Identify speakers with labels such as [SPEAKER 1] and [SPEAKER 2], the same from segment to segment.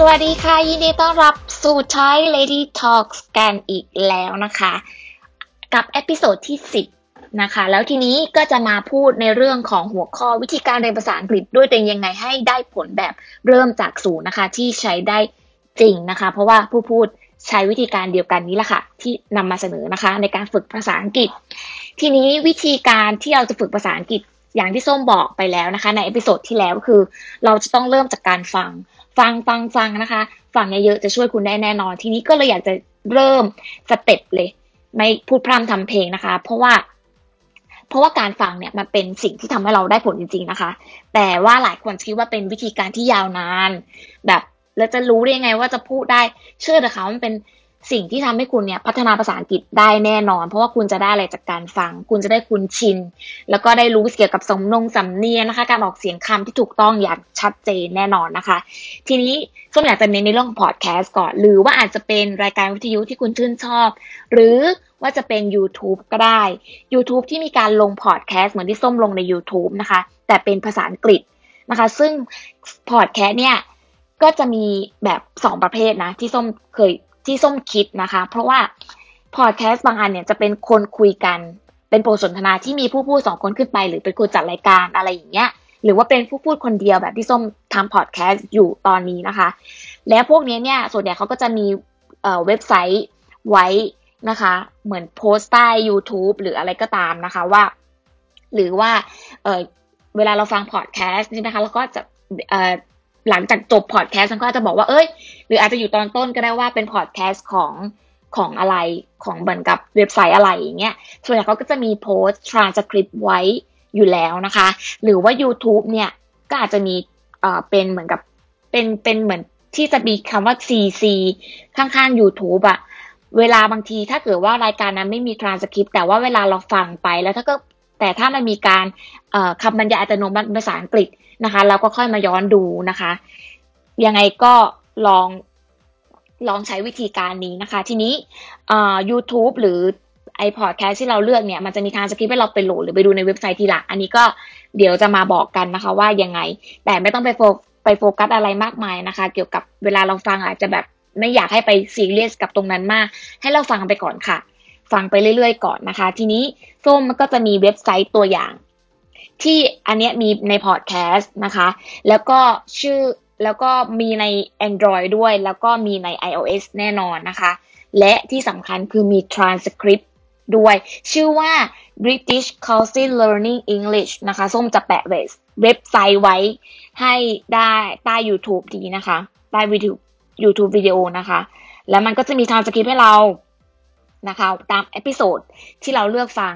[SPEAKER 1] สวัสดีค่ะ ยินดีต้อนรับสู่ Thai Lady Talks กันอีกแล้วนะคะ กับ episode ที่ 10 นะคะ แล้วทีนี้ก็จะมาพูดในเรื่องของหัวข้อวิธีการเรียนภาษาอังกฤษด้วยตัวเองยังไงให้ได้ผลแบบเริ่มจากศูนย์นะคะ ที่ใช้ได้จริงนะคะ เพราะว่าผู้พูดใช้วิธีการเดียวกันนี้แหละค่ะ ที่นำมาเสนอนะคะ ในการฝึกภาษาอังกฤษ ทีนี้วิธีการที่เราจะฝึกภาษาอังกฤษอย่างที่ส้มบอกไปแล้วนะคะ ใน episode ที่แล้วคือ เราจะต้องเริ่มจากการฟัง ฟังฟังฟังนะคะ ฟังเยอะๆจะช่วยคุณได้แน่นอน ทีนี้ก็เลยอยากจะเริ่มสเต็ปเลย ไม่พูดพร่ำทำเพลงนะคะ เพราะว่า เพราะว่าการฟังเนี่ยมันเป็นสิ่งที่ทำให้เราได้ผลจริง ๆนะคะ แต่ว่าหลายคนคิดว่าเป็นวิธีการที่ยาวนาน แบบแล้วจะรู้ได้ยังไงว่าจะพูดได้เชื่อเถอะค่ะมันเป็น สิ่งที่ทำให้คุณเนี่ยพัฒนาภาษาอังกฤษได้แน่นอน เพราะว่าคุณจะได้อะไรจากการฟัง คุณจะได้คุ้นชิน แล้วก็ได้รู้เกี่ยวกับสำนงสำเนียงนะคะ การออกเสียงคำที่ถูกต้องอย่างชัดเจนแน่นอนนะคะ ทีนี้ส้มอยากจะเน้นในเรื่องพอดแคสต์ก่อน หรือว่าอาจจะเป็นรายการวิทยุที่คุณชื่นชอบ หรือว่าจะเป็น YouTube ก็ได้ YouTube ที่มีการลงพอดแคสต์เหมือนที่ส้มลงใน YouTube นะคะ แต่เป็นภาษาอังกฤษนะคะ ซึ่งพอดแคสต์เนี่ยก็จะมีแบบสองประเภทนะ ที่ส้มเคย ที่ส้มคิดนะคะ เพราะว่าพอดแคสต์บางอันเนี่ยจะเป็นคนคุยกัน เป็นบทสนทนาที่มีผู้พูดสองคนขึ้นไป หรือเป็นคนจัดรายการอะไรอย่างเงี้ย หรือว่าเป็นผู้พูดคนเดียวแบบที่ส้มทำพอดแคสต์อยู่ตอนนี้นะคะ และพวกนี้เนี่ยส่วนใหญ่เขาก็จะมีเว็บไซต์ไว้นะคะ เหมือนโพสต์ใต้ YouTube หรืออะไรก็ตามนะคะว่า หรือว่าเเวลาเราฟังพอดแคสต์นี่นะคะเราก็จะ หลังจากจบพอดแคสต์มันก็อาจะบอกว่าเอ้ย หรืออาจจะอยู่ตอนต้นก็ได้ว่าเป็นพอดแคสต์ของของอะไรของเหมือนกับเว็บไซต์อะไรอย่างเงี้ยส่วนใหญ่เขาก็จะมีโพสต์ทรานสคริปต์ไว้อยู่แล้วนะคะ หรือว่า YouTube เนี่ยก็อาจจะมีเอ่อเป็นเหมือนกับเป็นเป็นเหมือนที่จะมีคำว่า CC ข้างๆ YouTube อะเวลาบางทีถ้าเกิดว่ารายการนั้นไม่มีทรานสคริปต์แต่ว่าเวลาเราฟังไปแล้วถ้าก็แต่ถ้ามันมีการคำบรรยายอัตโนมัติภาษาอังกฤษ นะคะเราก็ค่อยมาย้อนดูนะคะ ยังไงก็ลองลองใช้วิธีการนี้นะคะ ทีนี้ YouTube หรือไอพอดแคสที่เราเลือกเนี่ยมันจะมีทางสคริปต์ให้เราไปโหลดหรือไปดูในเว็บไซต์ทีหลังอันนี้ก็เดี๋ยวจะมาบอกกันนะคะว่ายังไง แต่ไม่ต้องไปโฟไปโฟกัสอะไรมากมายนะคะ เกี่ยวกับเวลาเราฟังอาจจะแบบไม่อยากให้ไปซีเรียสกับตรงนั้นมาก ให้เราฟังไปก่อนค่ะ ฟังไปเรื่อยๆ ก่อนนะคะ ทีนี้ส้มมันก็จะมีเว็บไซต์ตัวอย่าง ที่ อันนี้มีในพอดแคสต์นะคะ แล้วก็ชื่อแล้วก็มีใน Android ด้วย แล้วก็มีใน iOS แน่นอนนะคะ และที่สำคัญคือมี transcript ด้วย ชื่อว่า British Council Learning English นะคะ ส้มจะแปะเว็บไซต์ไว้ให้ได้ใต้ YouTube ดีนะคะ ใต้วิดีโอ YouTube วิดีโอนะคะ แล้วมันก็จะมี transcript ให้เรานะคะ ตาม episode ที่เราเลือกฟัง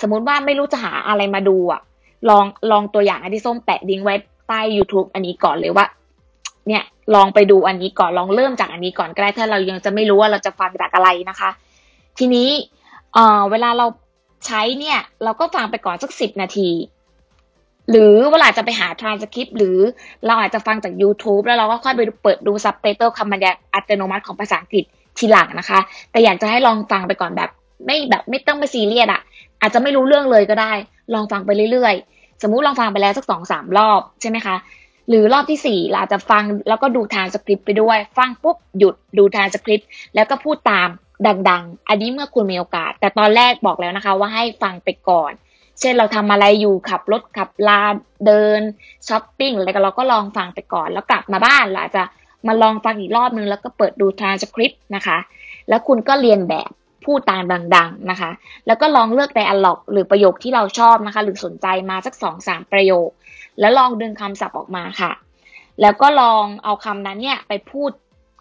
[SPEAKER 1] สมมุติว่าไม่รู้จะหาอะไรมาดูอะ ลองลองตัวอย่างที่ส้มแปะลิงก์ไว้ใต้ YouTube อันนี้ก่อนเลยว่า เนี่ยลองไปดูอันนี้ก่อนลองเริ่มจากอันนี้ก่อนก็ได้ถ้าเรายังจะไม่รู้ว่าเราจะฟังจากอะไรนะคะ ทีนี้เอ่อเวลาเราใช้เนี่ย เราก็ฟังไปก่อนสักสิบนาที หรือเวลาจะไปหาทรานสคริปต์หรือเราอาจจะฟังจาก YouTube แล้วเราก็ค่อยไปเปิดดูซับไตเติลคำบรรยายอัตโนมัติของภาษาอังกฤษทีหลังนะคะ แต่อยากจะให้ลองฟังไปก่อนแบบ ไม่แบบไม่ต้องไปซีเรียสอะอาจจะไม่รู้เรื่องเลยก็ได้ ลองฟังไปเรื่อยๆ สมมุติลองฟังไปแล้วสักสองสามรอบใช่ไหมคะ หรือรอบที่สี่เราจะฟังแล้วก็ดูทางสคริปต์ไปด้วย ฟังปุ๊บหยุดดูทางสคริปต์แล้วก็พูดตามดัง ๆ อันนี้เมื่อคุณมีโอกาส แต่ตอนแรกบอกแล้วนะคะ ว่าให้ฟังไปก่อน เช่นเราทำอะไรอยู่ขับรถขับลาเดินช้อปปิ้งอะไรก็เราก็ลองฟังไปก่อน แล้วกลับมาบ้านเราจะมาลองฟังอีกรอบนึงแล้วก็เปิดดูทางสคริปต์นะคะ แล้วคุณก็เรียนแบบ พูดตามดัง ๆนะคะ แล้วก็ลองเลือกไดอะล็อกหรือประโยคที่เราชอบนะคะ หรือสนใจมาสักสองสามประโยค แล้วลองดึงคำศัพท์ออกมาค่ะ แล้วก็ลองเอาคำนั้นเนี่ยไปพูด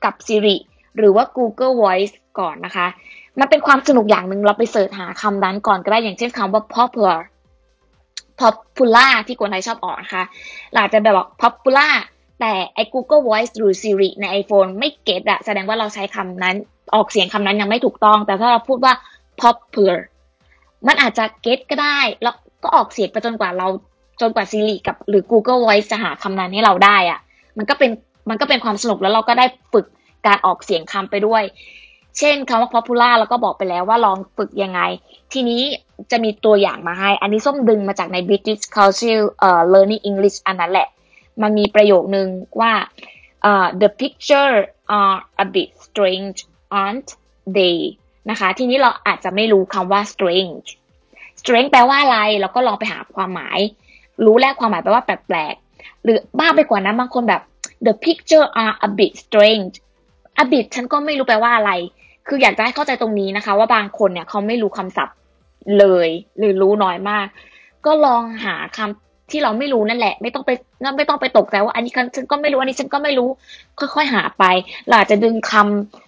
[SPEAKER 1] กับ Siri หรือว่า Google Voice ก่อนนะคะ มันเป็นความสนุกอย่างหนึ่งเราไปเสิร์ชหาคำนั้นก่อนก็ได้อย่างเช่นคำว่า popular popular ที่คนไทยชอบออกนะคะเราจจะแบบบอก popular แต่ไอ้ Google Voice หรือ Siri ใน iPhone ไม่เก็ตอะแสดงว่าเราใช้คำนั้น ออกเสียงคำนั้นยังไม่ถูกต้อง แต่ถ้าเราพูดว่า popular มันอาจจะเก็ตก็ได้ แล้วก็ออกเสียงไปจนกว่าเราจนกว่า Siri กับหรือ Google Voice จะหาคำนั้นให้เราได้อะมันก็เป็นมันก็เป็นความสนุกแล้วเราก็ได้ฝึกการออกเสียงคำไปด้วย เช่นคำว่า popular แล้วก็บอกไปแล้วว่าลองฝึกยังไง ทีนี้จะมีตัวอย่างมาให้ อันนี้ส้มดึงมาจากใน British Council เอ่อ Learning English อันนั้นแหละ มันมีประโยคนึงว่า uh, the picture are a bit strange aren't they นะคะ ทีนี้เราอาจจะไม่รู้คำว่า strange strange แปลว่าอะไร เราก็ลองไปหาความหมาย รู้แล้วความหมายแปลว่าแปลกๆ หรือบ้าไปกว่านั้นบางคนแบบ the picture are a bit strange a bit ฉันก็ไม่รู้แปลว่าอะไร คืออยากจะให้เข้าใจตรงนี้นะคะ ว่าบางคนเนี่ยเขาไม่รู้คำศัพท์เลย หรือรู้น้อยมาก ก็ลองหาคำที่เราไม่รู้นั่นแหละ ไม่ต้องไปไม่ต้องไปตกใจว่าอันนี้ฉันก็ไม่รู้อันนี้ฉันก็ไม่รู้ ค่อยๆหาไป เราอาจจะดึงคำ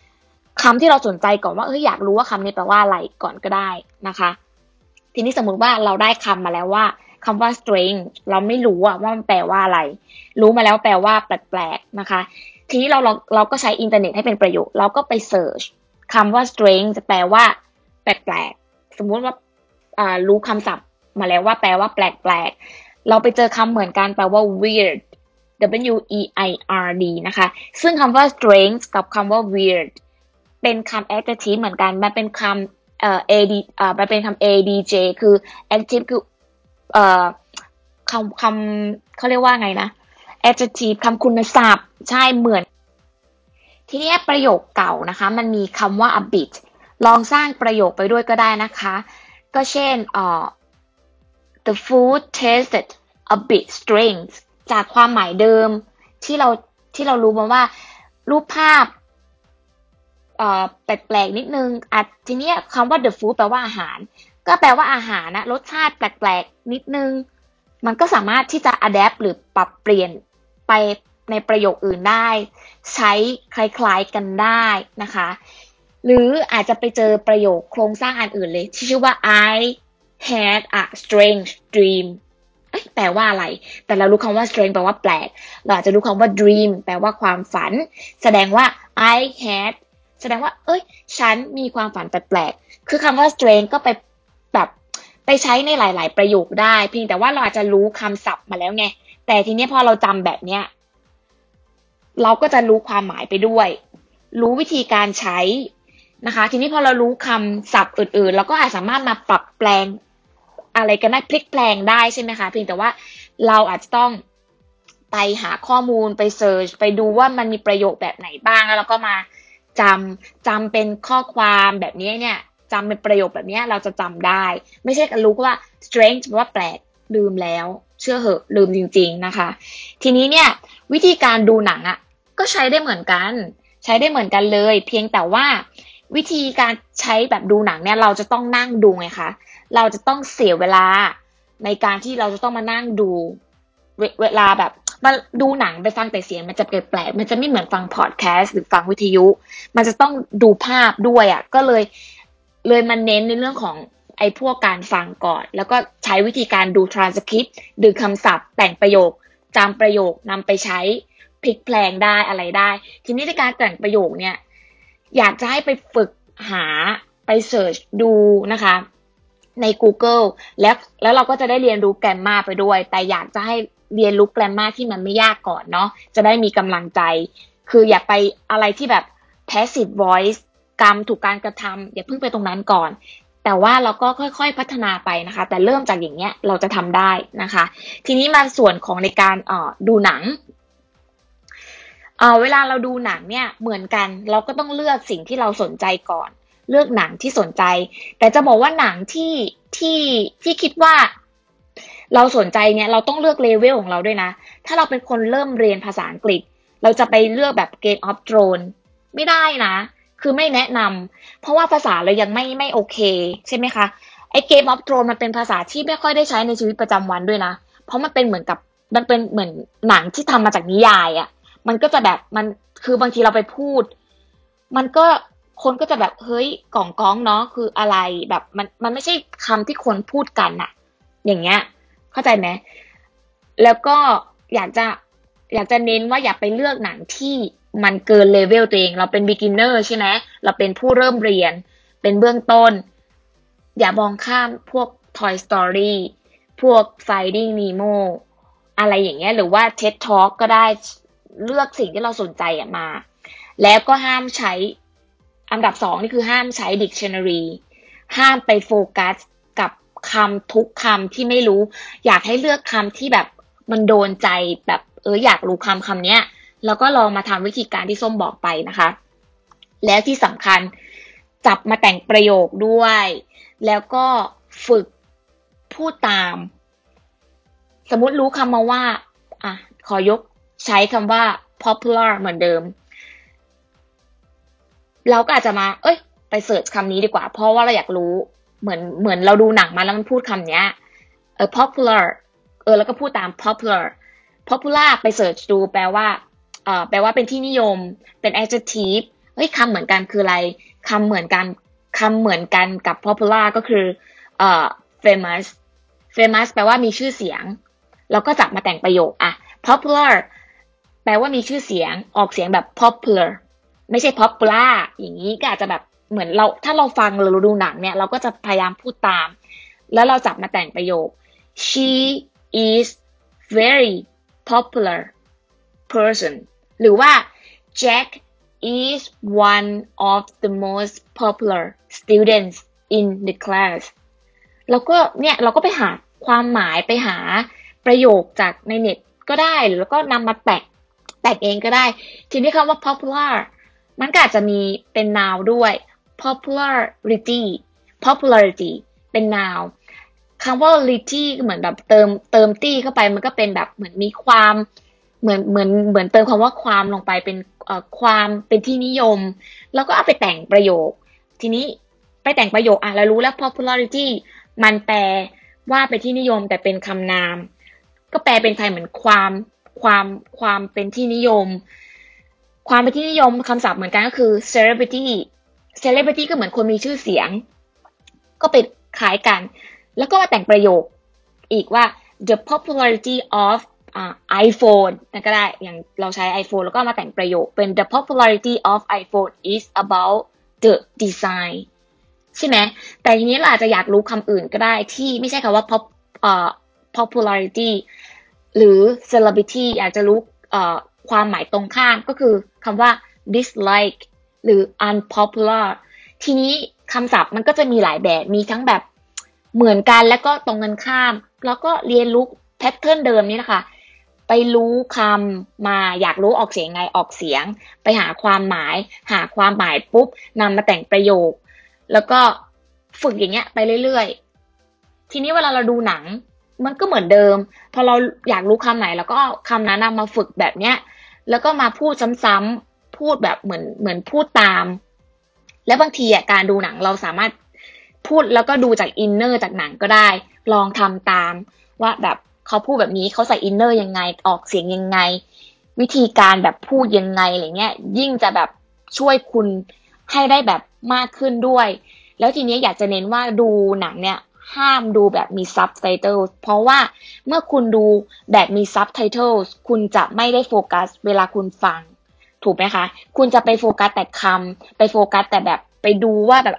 [SPEAKER 1] คำที่เราสนใจก่อนว่าเอออยากรู้ว่าคำนี้แปลว่าอะไรก่อนก็ได้นะคะ ทีนี้สมมุติว่าเราได้คำมาแล้วว่าคำว่า strange เราไม่รู้ว่ามันแปลว่าอะไร รู้มาแล้วแปลว่าแปลกๆนะคะ ทีนี้เราเราเราก็ใช้อินเทอร์เน็ตให้เป็นประโยชน์เราก็ไปเสิร์ชคำว่า strange จะแปลว่า แปลกๆสมมุติว่ารู้คำศัพท์มาแล้วว่าแปลว่าแปลกๆเราไปเจอคำเหมือนกันแปลว่า weird W E I R D นะคะ ซึ่งคำว่า strange กับคำว่า weird เป็นคำ adjective เหมือนกัน มันเป็นคำเอ่อ ad อ่อมันเป็นคำ adj คือ adjective คือเอ่อคำคำเขาเรียกว่าไงนะ adjective คำคุณศัพท์ ใช่เหมือน ทีนี้ประโยคเก่านะคะ มันมีคำว่า a bit ลองสร้างประโยคไปด้วยก็ได้นะคะ ก็เช่นเอ่อ the food tasted a bit strange จากความหมายเดิมที่เราที่เรารู้มาว่า รูปภาพ แปลกๆนิดนึงอะทีนี้คำว่า the food แปลว่าอาหาร ก็แปลว่าอาหารนะรสชาติแปลกๆนิดนึง มันก็สามารถที่จะ adapt หรือปรับเปลี่ยนไปในประโยคอื่นได้ ใช้คล้ายๆกันได้นะคะ หรืออาจจะไปเจอประโยคโครงสร้างอันอื่นเลย ที่ชื่อว่า I had a strange dream แปลว่าอะไร แต่เรารู้คำว่า strange แปลว่าแปลก เราอาจจะรู้คำว่า dream แปลว่าความฝัน แสดงว่า I had แสดงว่า เอ้ย ฉันมีความฝันแปลกๆ คือคำว่า strange ก็ไปแบบไปใช้ในหลาย ๆ ประโยคได้ เพียงแต่ว่าเราอาจจะรู้คำศัพท์มาแล้วไง แต่ทีนี้พอเราจำแบบเนี้ย เราก็จะรู้ความหมายไปด้วย รู้วิธีการใช้นะคะ ทีนี้พอเรารู้คำศัพท์อื่น ๆ เราก็อาจสามารถมาปรับแปลงอะไรกันได้พลิกแปลงได้ใช่ไหมคะ เพียงแต่ว่าเราอาจจะต้องไปหาข้อมูลไปเซิร์ชไปดูว่ามันมีประโยคแบบไหนบ้างแล้วเราก็มา จำจำเป็นข้อความแบบนี้เนี่ยจำเป็นประโยคแบบนี้เราจะจำได้ ไม่ใช่กรู้ว่า strange แปลว่าแปลกลืมแล้ว เชื่อเหอะลืมจริง ๆนะคะ ทีนี้เนี่ยวิธีการดูหนังอะ่ะก็ใช้ได้เหมือนกัน ใช้ได้เหมือนกันเลย เพียงแต่ว่าวิธีการใช้แบบดูหนังเนี่ยเราจะต้องนั่งดูไงคะเราจะต้องเสียเวลาในการที่เราจะต้องมานั่งดูเวลาแบบ มาดูหนังไปฟังแต่เสียงมันจะแปลกๆมันจะไม่เหมือนฟังพอดแคสต์หรือฟังวิทยุ มันจะต้องดูภาพด้วยอะ่ะก็เลยเลยมันเน้นในเรื่องของไอ้พวกการฟังก่อน แล้วก็ใช้วิธีการดูทรานสคริปต์ดูคำศัพท์ แต่งประโยคจำประโยคนำไปใช้พลิกแปลงได้อะไรได้ ทีนี้ในการแต่งประโยคเนี่ยอยากจะให้ไปฝึกหาไปเสิร์ชดูนะคะใน Google แล้วแล้วเราก็จะได้เรียนรู้แกรมมาไปด้วย แต่อยากจะให้ เรียนรู้แกรมมาที่มันไม่ยากก่อนเนาะจะได้มีกำลังใจ คืออย่าไปอะไรที่แบบ passive voice กรรมถูกการกระทำอย่าเพิ่งไปตรงนั้นก่อน แต่ว่าเราก็ค่อยๆพัฒนาไปนะคะ แต่เริ่มจากอย่างเงี้ยเราจะทำได้นะคะ ทีนี้มาส่วนของในการเอ่อดูหนังเอ่อเวลาเราดูหนังเนี่ยเหมือนกัน เราก็ต้องเลือกสิ่งที่เราสนใจก่อน เลือกหนังที่สนใจ แต่จะบอกว่าหนังที่ที่ที่คิดว่า เราสนใจเนี่ยเราต้องเลือกเลเวลของเราด้วยนะ ถ้าเราเป็นคนเริ่มเรียนภาษาอังกฤษ เราจะไปเลือกแบบ Game of Thrones ไม่ได้นะ คือไม่แนะนำเพราะว่าภาษาเรายังไม่ไม่โอเค ใช่ไหมคะไอ้ Game of Thrones มันเป็นภาษาที่ไม่ค่อยได้ใช้ในชีวิตประจำวันด้วยนะ เพราะมันเป็นเหมือนกับมันเป็นเหมือนหนังที่ทำมาจากนิยายอะ่ะ มันก็จะแบบมันคือบางทีเราไปพูด มันก็คนก็จะแบบเฮ้ยกล่องก้องเนาะคืออะไรแบบมันมันไม่ใช่คำที่คนพูดกันอะอย่างเงี้ย เข้าใจไหมแล้วก็อยากจะอยากจะเน้นว่าอย่าไปเลือกหนังที่มันเกินเลเวลตัวเอง เราเป็น beginner ใช่ไหมเราเป็นผู้เริ่มเรียน เป็นเบื้องต้น อย่ามองข้ามพวก Toy Story พวก Finding Nemo อะไรอย่างเงี้ย หรือว่า TED Talk ก็ได้เลือกสิ่งที่เราสนใจมา แล้วก็ห้ามใช้อันดับสองนี่คือห้ามใช้ dictionary ห้ามไปโฟกัส คำทุกคำที่ไม่รู้ อยากให้เลือกคำที่แบบมันโดนใจแบบเอออยากรู้คำคำนี้แล้วก็ลองมาทำวิธีการที่ส้มบอกไปนะคะ แล้วที่สำคัญจับมาแต่งประโยคด้วย แล้วก็ฝึกพูดตาม สมมติรู้คำมาว่า อะ ขอยกใช้คำว่า popular เหมือนเดิม เราก็อาจจะมา เอ้ย ไปเสิร์ชคำนี้ดีกว่า เพราะว่าเราอยากรู้ เหมือนเหมือนเราดูหนังมาแล้วมันพูดคำเนี้ยเออ popular เออแล้วก็พูดตาม popular popular ไปเสิร์ชดูแปลว่าเออแปลว่าเป็นที่นิยมเป็น adjective เฮ้ยคำเหมือนกันคืออะไรคำเหมือนกันคำเหมือนกันกับ popular ก็คือเอ่อ famous famous แปลว่ามีชื่อเสียงเราก็จับมาแต่งประโยคอะ popular แปลว่ามีชื่อเสียงออกเสียงแบบ popular ไม่ใช่ popular อย่างนี้ก็อาจจะแบบ เหมือนเราถ้าเราฟังหรือเราดูหนังเนี่ย เราก็จะพยายามพูดตาม แล้วเราจับมาแต่งประโยค she is very popular person หรือว่า Jack is one of the most popular students in the class แล้วก็เนี่ยเราก็ไปหาความหมายไปหาประโยคจากในเน็ตก็ได้หรือแล้วก็นำมาแตกแตกเองก็ได้ ทีนี้คำว่า popular มันก็อาจจะมีเป็น noun ด้วย popularity popularity เป็น noun คำว่า lity เหมือนแบบเติมเติมตี้เข้าไปมันก็เป็นแบบเหมือนมีความเหมือนเหมือนเหมือนเติมคำว่าความลงไปเป็นความเป็นที่นิยม แล้วก็เอาไปแต่งประโยค ทีนี้ไปแต่งประโยคอะเรารู้แล้ว popularity มันแปลว่าเป็นที่นิยมแต่เป็นคำนาม ก็แปลเป็นไทยเหมือนความความความเป็นที่นิยม ความเป็นที่นิยมคำศัพท์เหมือนกันก็คือ celebrity celebrity ก็เหมือนคนมีชื่อเสียง ก็เป็นคล้ายกัน แล้วก็มาแต่งประโยคอีกว่า the popularity of iPhone นั่นก็ได้ อย่างเราใช้ iPhone แล้วก็มาแต่งประโยคเป็น the popularity of iPhone is about the design ใช่ไหม แต่ทีนี้เราอาจจะอยากรู้คำอื่นก็ได้ที่ไม่ใช่คำว่า pop popularity หรือ celebrity อยากจะรู้ความหมายตรงข้ามก็คือคำว่า dislike หรือ unpopular ทีนี้คำศัพท์มันก็จะมีหลายแบบมีทั้งแบบเหมือนกันแล้วก็ตรงกันข้าม แล้วก็เรียนรู้แพทเทิร์นเดิมนี้นะคะ ไปรู้คำมาอยากรู้ออกเสียงไงออกเสียง ไปหาความหมาย หาความหมายปุ๊บนำมาแต่งประโยค แล้วก็ฝึกอย่างเงี้ยไปเรื่อยๆ ทีนี้เวลาเราดูหนัง มันก็เหมือนเดิม พอเราอยากรู้คำไหนแล้วก็คำนั้นนำมาฝึกแบบเนี้ย แล้วก็มาพูดซ้ำๆ พูดแบบเหมือนเหมือนพูดตาม แล้วบางทีอะการดูหนังเราสามารถพูดแล้วก็ดูจาก inner จากหนังก็ได้ ลองทำตาม ว่าแบบเขาพูดแบบนี้เขาใส่ inner ยังไงออกเสียงยังไง วิธีการแบบพูดยังไงอะไรเงี้ยยิ่งจะแบบช่วยคุณให้ได้แบบมากขึ้นด้วย แล้วทีนี้อยากจะเน้นว่าดูหนังเนี่ยห้ามดูแบบมีซับไตเติลเพราะว่าเมื่อคุณดูแบบมีซับไตเติลคุณจะไม่ได้โฟกัสเวลาคุณฟัง ถูกไหมคะ คุณจะไปโฟกัสแต่คำไปโฟกัสแต่แบบไปดูว่าแบบ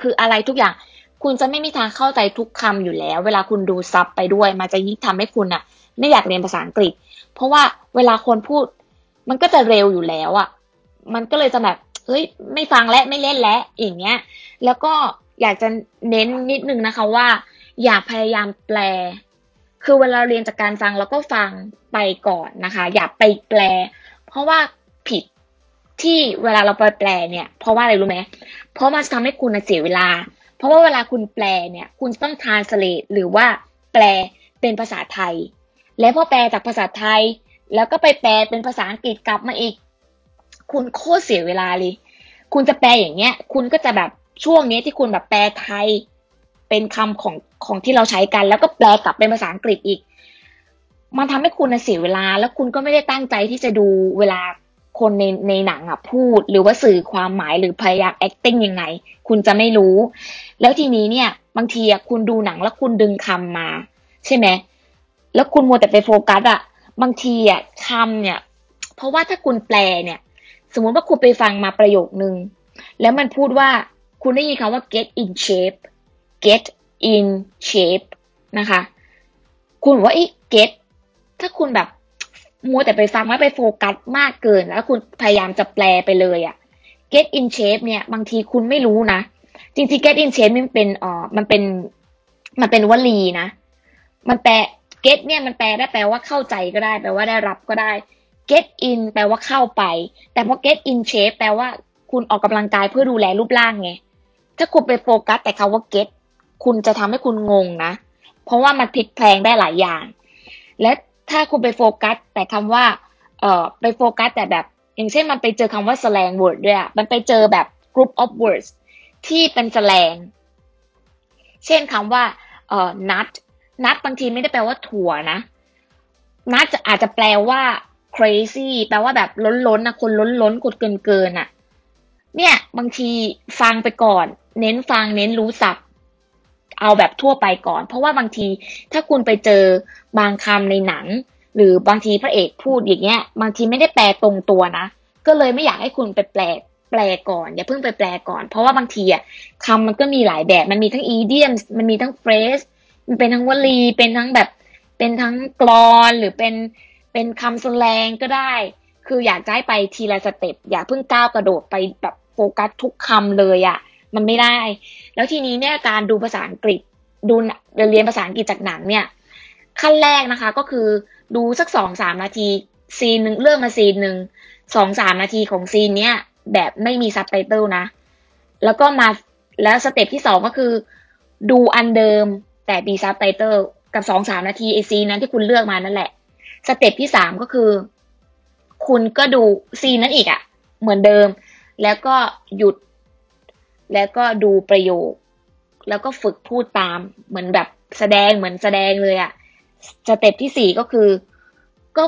[SPEAKER 1] คืออะไรทุกอย่าง คุณจะไม่มีทางเข้าใจทุกคำอยู่แล้ว เวลาคุณดู sub ไปด้วย มันจะยิ่งทำให้คุณอะไม่อยากเรียนภาษาอังกฤษ เพราะว่าเวลาคนพูด มันก็จะเร็วอยู่แล้วอะมันก็เลยจะแบบเฮ้ยไม่ฟังและไม่เล่นแล้วอย่างเงี้ย แล้วก็อยากจะเน้นนิดนึงนะคะว่า อย่าพยายามแปล คือเวลาเรียนจากการฟังแล้วก็ฟังไปก่อนนะคะ อย่าไปแปล เพราะว่า ผิดที่เวลาเราไปแปลเนี่ย เพราะว่าอะไรรู้ไหมเพราะมันจะทำให้คุณเสียเวลา เพราะว่าเวลาคุณแปลเนี่ย คุณต้อง translate หรือว่าแปลเป็นภาษาไทย แล้วพอแปลจากภาษาไทย แล้วก็ไปแปลเป็นภาษาอังกฤษกลับมาอีก คุณโคตรเสียเวลาเลย คุณจะแปลอย่างเงี้ย คุณก็จะแบบช่วงนี้ที่คุณแบบแปลไทย เป็นคำของของที่เราใช้กัน แล้วก็แปลกลับเป็นภาษาอังกฤษอีก มันทำให้คุณเสียเวลา แล้วคุณก็ไม่ได้ตั้งใจที่จะดูเวลา คนในในหนังอะพูด หรือว่าสื่อความหมายหรือพยายาม acting ยังไง คุณจะไม่รู้ แล้วทีนี้เนี่ย บางทีอะคุณดูหนังแล้วคุณดึงคำมา ใช่ไหมแล้วคุณมัวแต่ไปโฟกัสอะบางทีอะคำเนี่ย เพราะว่าถ้าคุณแปลเนี่ย สมมติว่าคุณไปฟังมาประโยคนึง แล้วมันพูดว่าคุณได้ยินคำว่า get in shape get in shape นะคะ คุณว่าไอี get ถ้าคุณแบบ มัวแต่ไปฟังไม่ไปโฟกัสมากเกิน แล้วคุณพยายามจะแปลไปเลยอะ get in shape เนี่ย บางทีคุณไม่รู้นะ จริงๆ get in shape มันเป็นอ่อมันเป็น มันเป็นวลีนะ มันแปล get เนี่ยมันแปลได้แปลว่าเข้าใจก็ได้ แปลว่าได้รับก็ได้ get in แปลว่าเข้าไป แต่พอ get in shape แปลว่าคุณออกกำลังกายเพื่อดูแลรูปร่างไง ถ้าคุณไปโฟกัสแต่คาว่า get คุณจะทำให้คุณงงนะ เพราะว่ามันพลิกแพลงได้หลายอย่าง และ ถ้าคุณไปโฟกัส แต่คำว่า เอ่อ ไปโฟกัสแต่แบบ อย่างเช่นมันไปเจอคำว่า slang word ด้วยอะมันไปเจอแบบ group of words ที่เป็น slang เช่นคำว่า เอ่อ nut nut บางทีไม่ได้แปลว่าถั่วนะ nut จะอาจจะแปลว่า crazy แปลว่าแบบล้นล้นนะคนล้นล้นกดเกินเกินอะเนี่ย บางทีฟังไปก่อน เน้นฟังเน้นรู้ศัพท์ เอาแบบทั่วไปก่อน เพราะว่าบางทีถ้าคุณไปเจอบางคำในหนัง หรือบางทีพระเอกพูดอย่างเงี้ย บางทีไม่ได้แปลตรงตัวนะ ก็เลยไม่อยากให้คุณไปแปลแปลก่อน อย่าเพิ่งไปแปลก่อน เพราะว่าบางทีอะคำมันก็มีหลายแบบ มันมีทั้ง idiom มันมีทั้ง phrase มันเป็นทั้งวลี เป็นทั้งแบบ เป็นทั้งกลอนหรือเป็นเป็นคำแสลงก็ได้ คืออยากจะให้ไปทีละสเต็ปอย่าเพิ่งก้าวกระโดดไปแบบโฟกัสทุกคำเลยอะ่ะ มันไม่ได้ แล้วทีนี้เนี่ยการดูภาษาอังกฤษ ดูเรียนภาษาอังกฤษจากหนังเนี่ย ขั้นแรกนะคะก็คือดูสักสองสามนาที scene หนึ่งเลือกมา scene หนึ่งสองสามนาทีของ scene เนี้ยแบบไม่มีซับไตเติลนะ แล้วก็มาแล้ว step ที่สองก็คือ ดูอันเดิมแต่มีซับไตเติลกับสองสามนาทีไอ้ scene นั้นที่คุณเลือกมานั่นแหละ step ที่สามก็คือ คุณก็ดูซีนนั้นอีกอะ่ะ เหมือนเดิม แล้วก็หยุด แล้วก็ดูประโยค แล้วก็ฝึกพูดตาม เหมือนแบบแสดงเหมือนแสดงเลยอะสเต็ปที่สี่ก็คือ ก็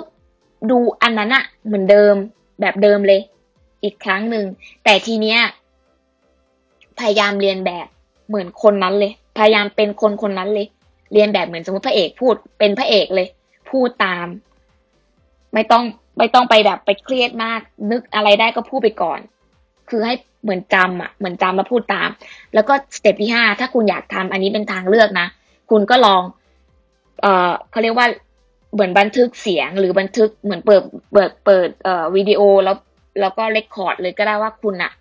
[SPEAKER 1] ดูอันนั้นอะเหมือนเดิมแบบเดิมเลย อีกครั้งหนึ่ง แต่ทีเนี้ย พยายามเรียนแบบเหมือนคนนั้นเลย พยายามเป็นคนคนนั้นเลย เรียนแบบเหมือนสมมติพระเอกพูดเป็นพระเอกเลย พูดตาม ไม่ต้องไม่ต้องไปแบบไปเครียดมาก นึกอะไรได้ก็พูดไปก่อน คือให้เหมือนจำอะเหมือนจำแล้วพูดตาม แล้วก็สเต็ปที่ห้าถ้าคุณอยากทำอันนี้เป็นทางเลือกนะ คุณก็ลอง เอ่อเขาเรียกว่าเหมือนบันทึกเสียงหรือบันทึกเหมือนเปิดเปิดเปิดเอ่อวิดีโอแล้วแล้วก็เรคคอร์ดเลยก็ได้ว่าคุณอะ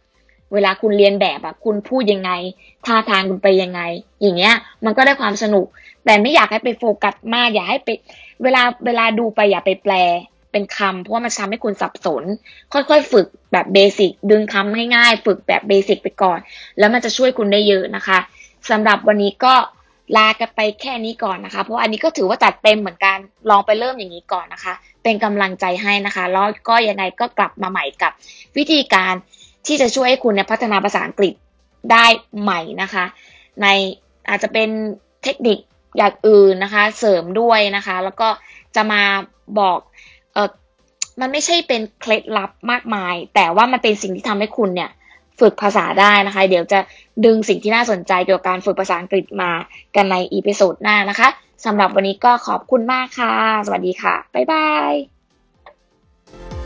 [SPEAKER 1] เวลาคุณเรียนแบบอะคุณพูดยังไงท่าทางคุณไปยังไง อย่างเงี้ย มันก็ได้ความสนุก แต่ไม่อยากให้ไปโฟกัสมาก อย่าให้ไป เวลาเวลาดูไปอย่าไปแปล เป็นคำเพราะว่ามันทำให้คุณสับสน ค่อยๆ ฝึกแบบเบสิกดึงคำง่ายๆฝึกแบบเบสิกไปก่อน แล้วมันจะช่วยคุณได้เยอะนะคะสำหรับวันนี้ก็ลากันไปแค่นี้ก่อนนะคะ เพราะอันนี้ก็ถือว่าจัดเต็มเหมือนกันลองไปเริ่มอย่างนี้ก่อนนะคะ เป็นกำลังใจให้นะคะแล้วก็ยังไงก็กลับมาใหม่กับ วิธีการที่จะช่วยให้คุณเนี่ยพัฒนาภาษาอังกฤษได้ใหม่นะคะ ในอาจจะเป็นเทคนิคอย่างอื่นนะคะ เสริมด้วยนะคะ แล้วก็จะมาบอก เออมันไม่ใช่เป็นเคล็ดลับมากมาย แต่ว่ามันเป็นสิ่งที่ทำให้คุณเนี่ย ฝึกภาษาได้นะคะ เดี๋ยวจะดึงสิ่งที่น่าสนใจเกี่ยวกับการฝึกภาษาอังกฤษมากันใน episode หน้านะคะสำหรับวันนี้ก็ขอบคุณมากค่ะ สวัสดีค่ะ บ๊ายบาย